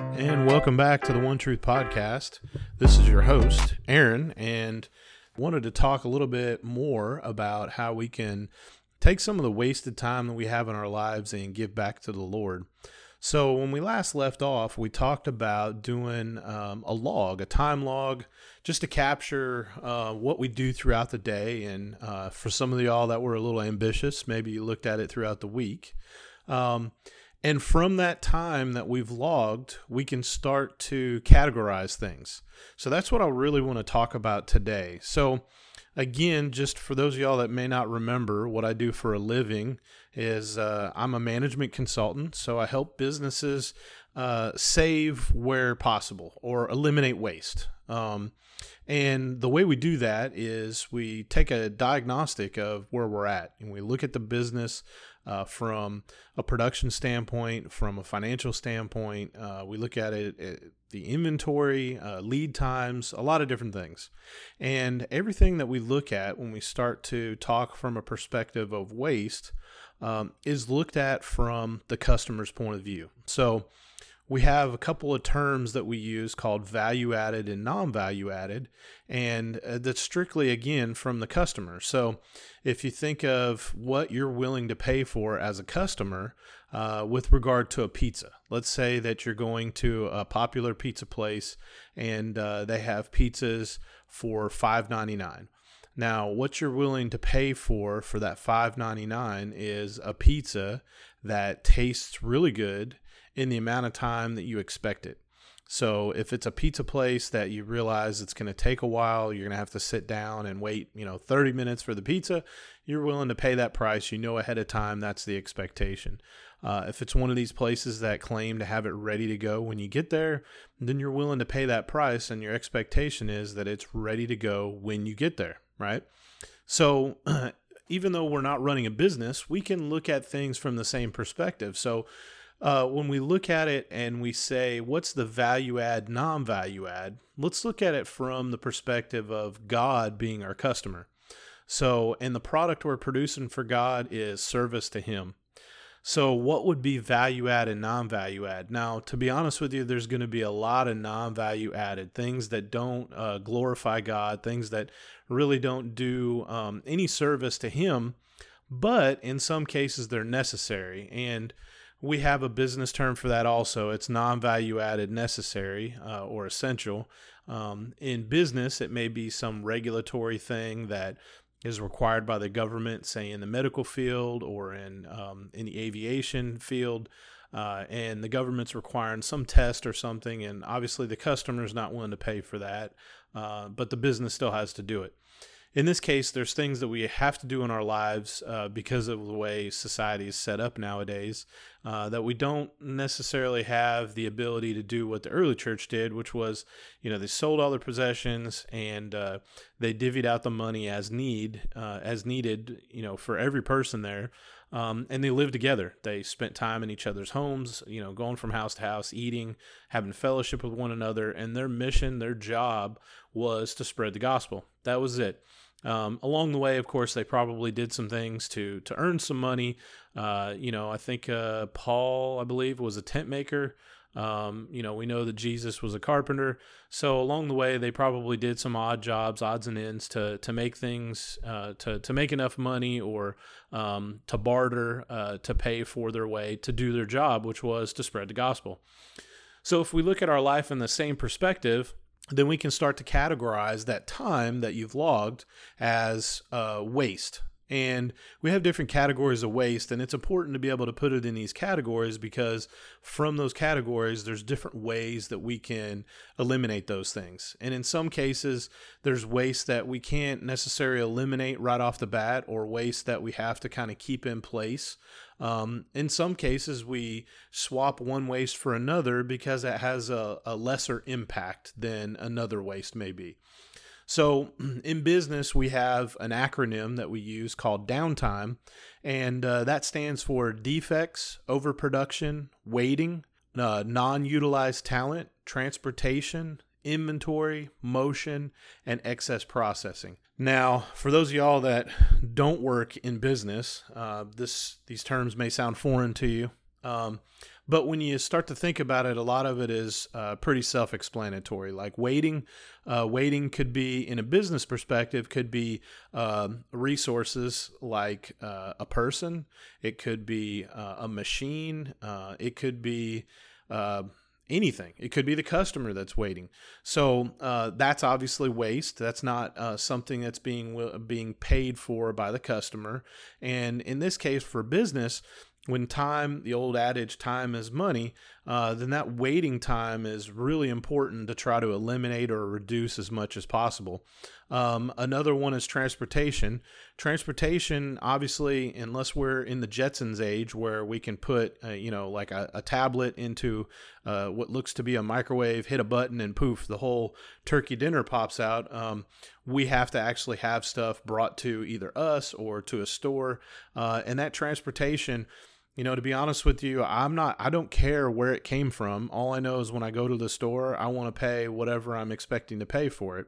And welcome back to the One Truth Podcast. This is your host, Aaron, and wanted to talk a little bit more about how we can take some of the wasted time that we have in our lives and give back to the Lord. So, when we last left off, we talked about doing um, a log, a time log, just to capture uh, what we do throughout the day. And uh, for some of y'all that were a little ambitious, maybe you looked at it throughout the week. Um, and from that time that we've logged, we can start to categorize things. So that's what I really want to talk about today. So, again, just for those of y'all that may not remember, what I do for a living is uh, I'm a management consultant. So I help businesses uh, save where possible or eliminate waste. Um, and the way we do that is we take a diagnostic of where we're at and we look at the business uh, from a production standpoint, from a financial standpoint. Uh, we look at it, at the inventory, uh, lead times, a lot of different things. And everything that we look at when we start to talk from a perspective of waste um, is looked at from the customer's point of view. So, we have a couple of terms that we use called value added and non value added, and uh, that's strictly again from the customer. So, if you think of what you're willing to pay for as a customer uh, with regard to a pizza, let's say that you're going to a popular pizza place and uh, they have pizzas for $5.99. Now, what you're willing to pay for for that $5.99 is a pizza that tastes really good in the amount of time that you expect it. So if it's a pizza place that you realize it's going to take a while, you're going to have to sit down and wait, you know, 30 minutes for the pizza, you're willing to pay that price. You know ahead of time that's the expectation. Uh, if it's one of these places that claim to have it ready to go when you get there, then you're willing to pay that price, and your expectation is that it's ready to go when you get there, right? So even though we're not running a business, we can look at things from the same perspective. So uh, when we look at it and we say, what's the value add, non value add, let's look at it from the perspective of God being our customer. So, and the product we're producing for God is service to Him. So, what would be value add and non value add? Now, to be honest with you, there's going to be a lot of non value added things that don't uh, glorify God, things that really don't do um, any service to Him, but in some cases they're necessary. And we have a business term for that also. It's non value added necessary uh, or essential. Um, in business, it may be some regulatory thing that is required by the government, say in the medical field or in um, in the aviation field, uh, and the government's requiring some test or something, and obviously the customer is not willing to pay for that, uh, but the business still has to do it in this case, there's things that we have to do in our lives uh, because of the way society is set up nowadays uh, that we don't necessarily have the ability to do what the early church did, which was, you know, they sold all their possessions and uh, they divvied out the money as need uh, as needed, you know, for every person there. Um, and they lived together. They spent time in each other's homes, you know, going from house to house, eating, having fellowship with one another. And their mission, their job was to spread the gospel. That was it. Um, along the way, of course, they probably did some things to to earn some money. Uh, you know, I think uh, Paul, I believe, was a tent maker. Um, you know, we know that Jesus was a carpenter. So along the way, they probably did some odd jobs, odds and ends to to make things uh, to to make enough money or um, to barter uh, to pay for their way to do their job, which was to spread the gospel. So if we look at our life in the same perspective, then we can start to categorize that time that you've logged as uh, waste. And we have different categories of waste, and it's important to be able to put it in these categories because from those categories, there's different ways that we can eliminate those things. And in some cases, there's waste that we can't necessarily eliminate right off the bat, or waste that we have to kind of keep in place. Um, in some cases, we swap one waste for another because it has a, a lesser impact than another waste may be. So, in business, we have an acronym that we use called downtime, and uh, that stands for defects, overproduction, waiting, uh, non utilized talent, transportation, inventory, motion, and excess processing. Now, for those of y'all that don't work in business, uh, this these terms may sound foreign to you, um, But when you start to think about it, a lot of it is uh, pretty self-explanatory. Like waiting, uh, waiting could be in a business perspective, could be uh, resources like uh, a person, it could be uh, a machine, uh, it could be anything. It could be the customer that's waiting. So uh, that's obviously waste. That's not uh, something that's being being paid for by the customer. And in this case, for business, when time, the old adage, time is money, uh, then that waiting time is really important to try to eliminate or reduce as much as possible. Um, another one is transportation. Transportation, obviously, unless we're in the Jetsons age where we can put, uh, you know, like a, a tablet into uh, what looks to be a microwave, hit a button, and poof, the whole turkey dinner pops out. Um, we have to actually have stuff brought to either us or to a store. Uh, and that transportation, you know, to be honest with you, I'm not, I don't care where it came from. All I know is when I go to the store, I want to pay whatever I'm expecting to pay for it.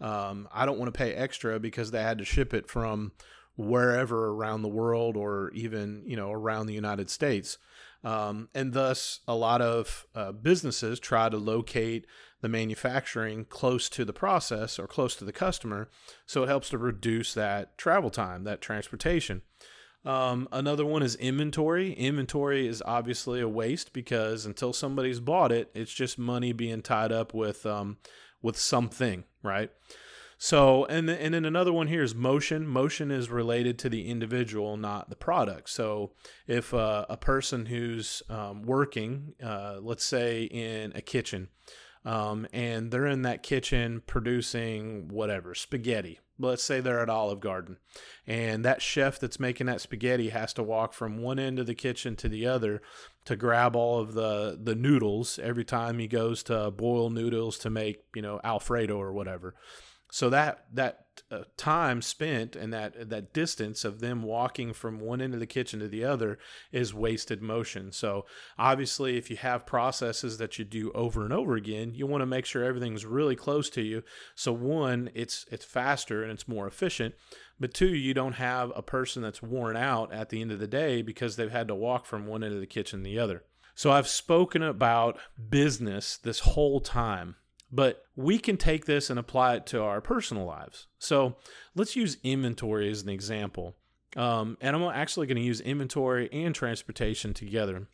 Um, I don't want to pay extra because they had to ship it from wherever around the world or even, you know, around the United States. Um, and thus, a lot of uh, businesses try to locate the manufacturing close to the process or close to the customer. So it helps to reduce that travel time, that transportation. Um, another one is inventory. Inventory is obviously a waste because until somebody's bought it, it's just money being tied up with um, with something, right? So, and and then another one here is motion. Motion is related to the individual, not the product. So, if uh, a person who's um, working, uh, let's say in a kitchen, um, and they're in that kitchen producing whatever spaghetti, let's say they're at Olive Garden, and that chef that's making that spaghetti has to walk from one end of the kitchen to the other to grab all of the the noodles every time he goes to boil noodles to make you know Alfredo or whatever. So that that uh, time spent and that that distance of them walking from one end of the kitchen to the other is wasted motion. So obviously, if you have processes that you do over and over again, you want to make sure everything's really close to you. So one, it's it's faster and it's more efficient. But two, you don't have a person that's worn out at the end of the day because they've had to walk from one end of the kitchen to the other. So I've spoken about business this whole time but we can take this and apply it to our personal lives. So let's use inventory as an example. Um, and I'm actually going to use inventory and transportation together.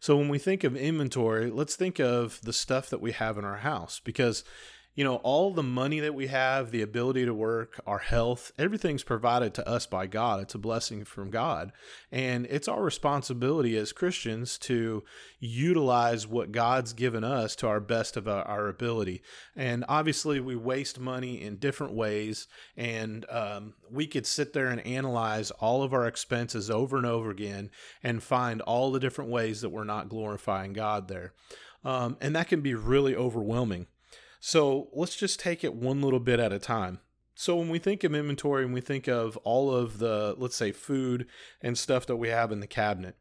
So when we think of inventory, let's think of the stuff that we have in our house because you know, all the money that we have, the ability to work, our health, everything's provided to us by God. It's a blessing from God. And it's our responsibility as Christians to utilize what God's given us to our best of our, ability. And obviously, we waste money in different ways. And um, we could sit there and analyze all of our expenses over and over again and find all the different ways that we're not glorifying God there. Um, and that can be really overwhelming. So let's just take it one little bit at a time. So when we think of inventory and we think of all of the, let's say, food and stuff that we have in the cabinet,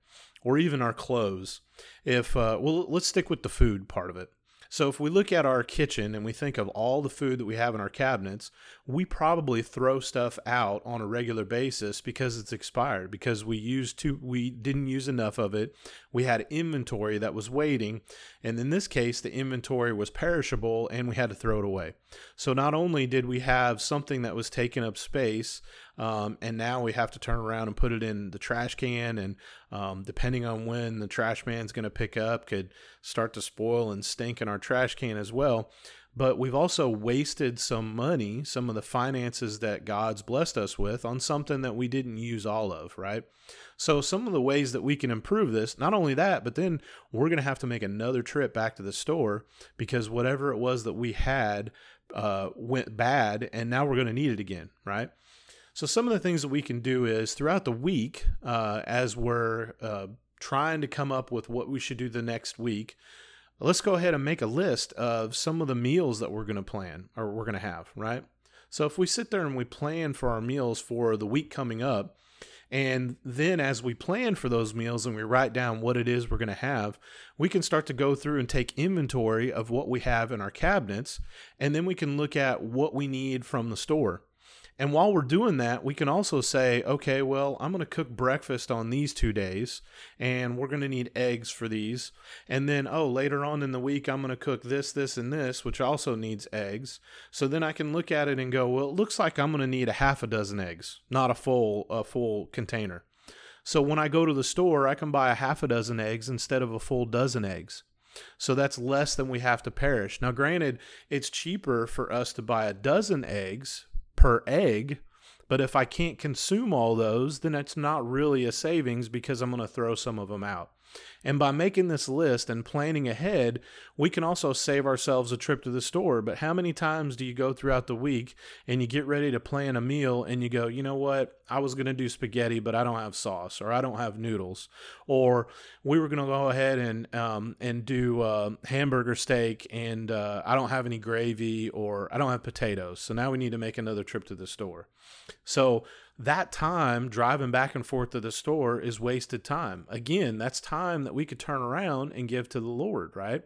or even our clothes, if, uh, well, let's stick with the food part of it. So if we look at our kitchen and we think of all the food that we have in our cabinets, we probably throw stuff out on a regular basis because it's expired because we used to we didn't use enough of it. We had inventory that was waiting, and in this case the inventory was perishable and we had to throw it away. So not only did we have something that was taking up space, um, and now we have to turn around and put it in the trash can. And um, depending on when the trash man's going to pick up, could start to spoil and stink in our trash can as well. But we've also wasted some money, some of the finances that God's blessed us with, on something that we didn't use all of, right? So, some of the ways that we can improve this, not only that, but then we're going to have to make another trip back to the store because whatever it was that we had uh, went bad, and now we're going to need it again, right? So, some of the things that we can do is throughout the week, uh, as we're uh, trying to come up with what we should do the next week, let's go ahead and make a list of some of the meals that we're going to plan or we're going to have, right? So, if we sit there and we plan for our meals for the week coming up, and then as we plan for those meals and we write down what it is we're going to have, we can start to go through and take inventory of what we have in our cabinets. And then we can look at what we need from the store. And while we're doing that, we can also say, okay, well, I'm going to cook breakfast on these two days, and we're going to need eggs for these. And then, oh, later on in the week, I'm going to cook this, this, and this, which also needs eggs. So then I can look at it and go, well, it looks like I'm going to need a half a dozen eggs, not a full, a full container. So when I go to the store, I can buy a half a dozen eggs instead of a full dozen eggs. So that's less than we have to perish. Now, granted, it's cheaper for us to buy a dozen eggs per egg. But if I can't consume all those, then it's not really a savings because I'm going to throw some of them out. And by making this list and planning ahead, we can also save ourselves a trip to the store. But how many times do you go throughout the week and you get ready to plan a meal and you go, you know what? I was going to do spaghetti, but I don't have sauce or I don't have noodles. Or we were going to go ahead and, um, and do uh, hamburger steak and uh, I don't have any gravy or I don't have potatoes. So now we need to make another trip to the store. So that time driving back and forth to the store is wasted time. Again, that's time that we could turn around and give to the Lord, right?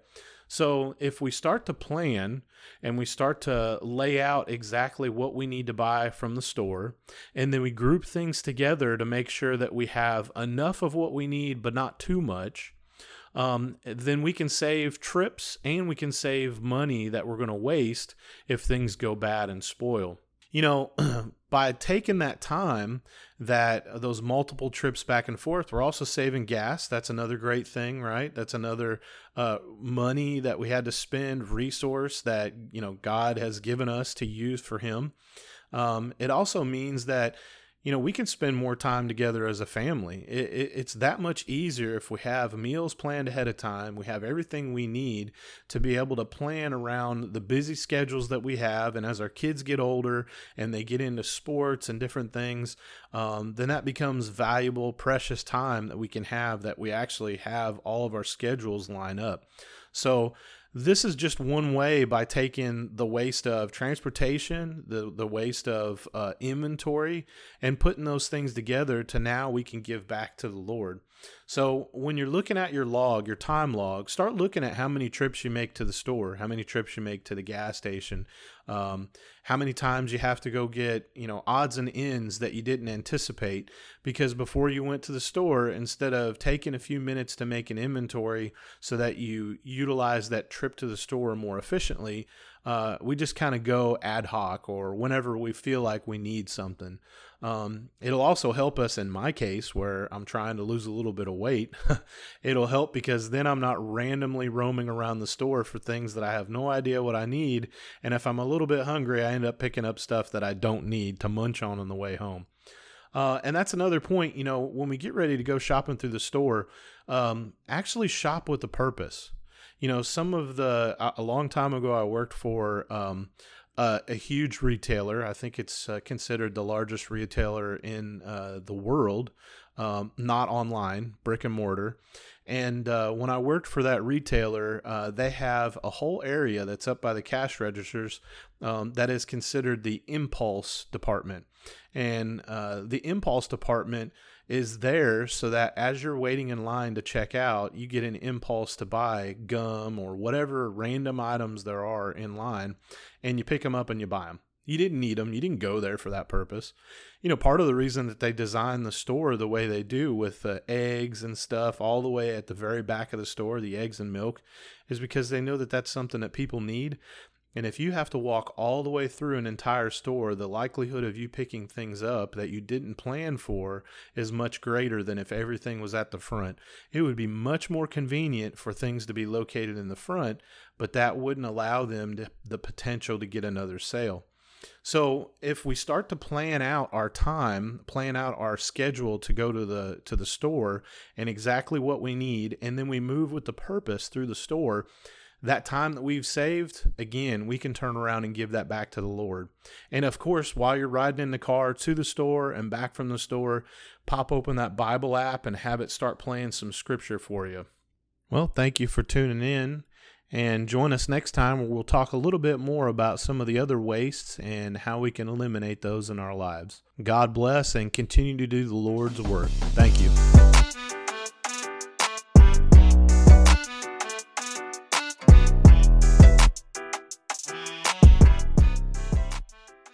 So if we start to plan and we start to lay out exactly what we need to buy from the store, and then we group things together to make sure that we have enough of what we need, but not too much. Um, then we can save trips and we can save money that we're going to waste if things go bad and spoil you know, by taking that time, that those multiple trips back and forth, we're also saving gas. That's another great thing, right? That's another uh, money that we had to spend, resource that you know God has given us to use for Him. Um, it also means that you know, we can spend more time together as a family. It, it, it's that much easier if we have meals planned ahead of time. We have everything we need to be able to plan around the busy schedules that we have. And as our kids get older and they get into sports and different things, um, then that becomes valuable, precious time that we can have that we actually have all of our schedules line up. So, this is just one way by taking the waste of transportation, the, the waste of uh, inventory, and putting those things together to now we can give back to the Lord. So when you're looking at your log, your time log, start looking at how many trips you make to the store, how many trips you make to the gas station, um, how many times you have to go get, you know, odds and ends that you didn't anticipate. Because before you went to the store, instead of taking a few minutes to make an inventory so that you utilize that trip to the store more efficiently, uh, we just kind of go ad hoc or whenever we feel like we need something. Um, it'll also help us in my case where I'm trying to lose a little bit of weight. it'll help because then I'm not randomly roaming around the store for things that I have no idea what I need. And if I'm a little bit hungry, I end up picking up stuff that I don't need to munch on on the way home. Uh, and that's another point, you know, when we get ready to go shopping through the store, um, actually shop with a purpose. You know, some of the, a long time ago, I worked for um, uh, a huge retailer. I think it's uh, considered the largest retailer in uh, the world, um, not online, brick and mortar. And uh, when I worked for that retailer, uh, they have a whole area that's up by the cash registers um, that is considered the impulse department. And uh, the impulse department is there so that as you're waiting in line to check out, you get an impulse to buy gum or whatever random items there are in line, and you pick them up and you buy them. You didn't need them. You didn't go there for that purpose. You know, part of the reason that they design the store the way they do with the eggs and stuff all the way at the very back of the store, the eggs and milk, is because they know that that's something that people need. And if you have to walk all the way through an entire store, the likelihood of you picking things up that you didn't plan for is much greater than if everything was at the front. It would be much more convenient for things to be located in the front, but that wouldn't allow them to, the potential to get another sale. So if we start to plan out our time, plan out our schedule to go to the to the store and exactly what we need, and then we move with the purpose through the store, that time that we've saved, again, we can turn around and give that back to the Lord. And of course, while you're riding in the car to the store and back from the store, pop open that Bible app and have it start playing some scripture for you. Well, thank you for tuning in. And join us next time where we'll talk a little bit more about some of the other wastes and how we can eliminate those in our lives. God bless and continue to do the Lord's work. Thank you.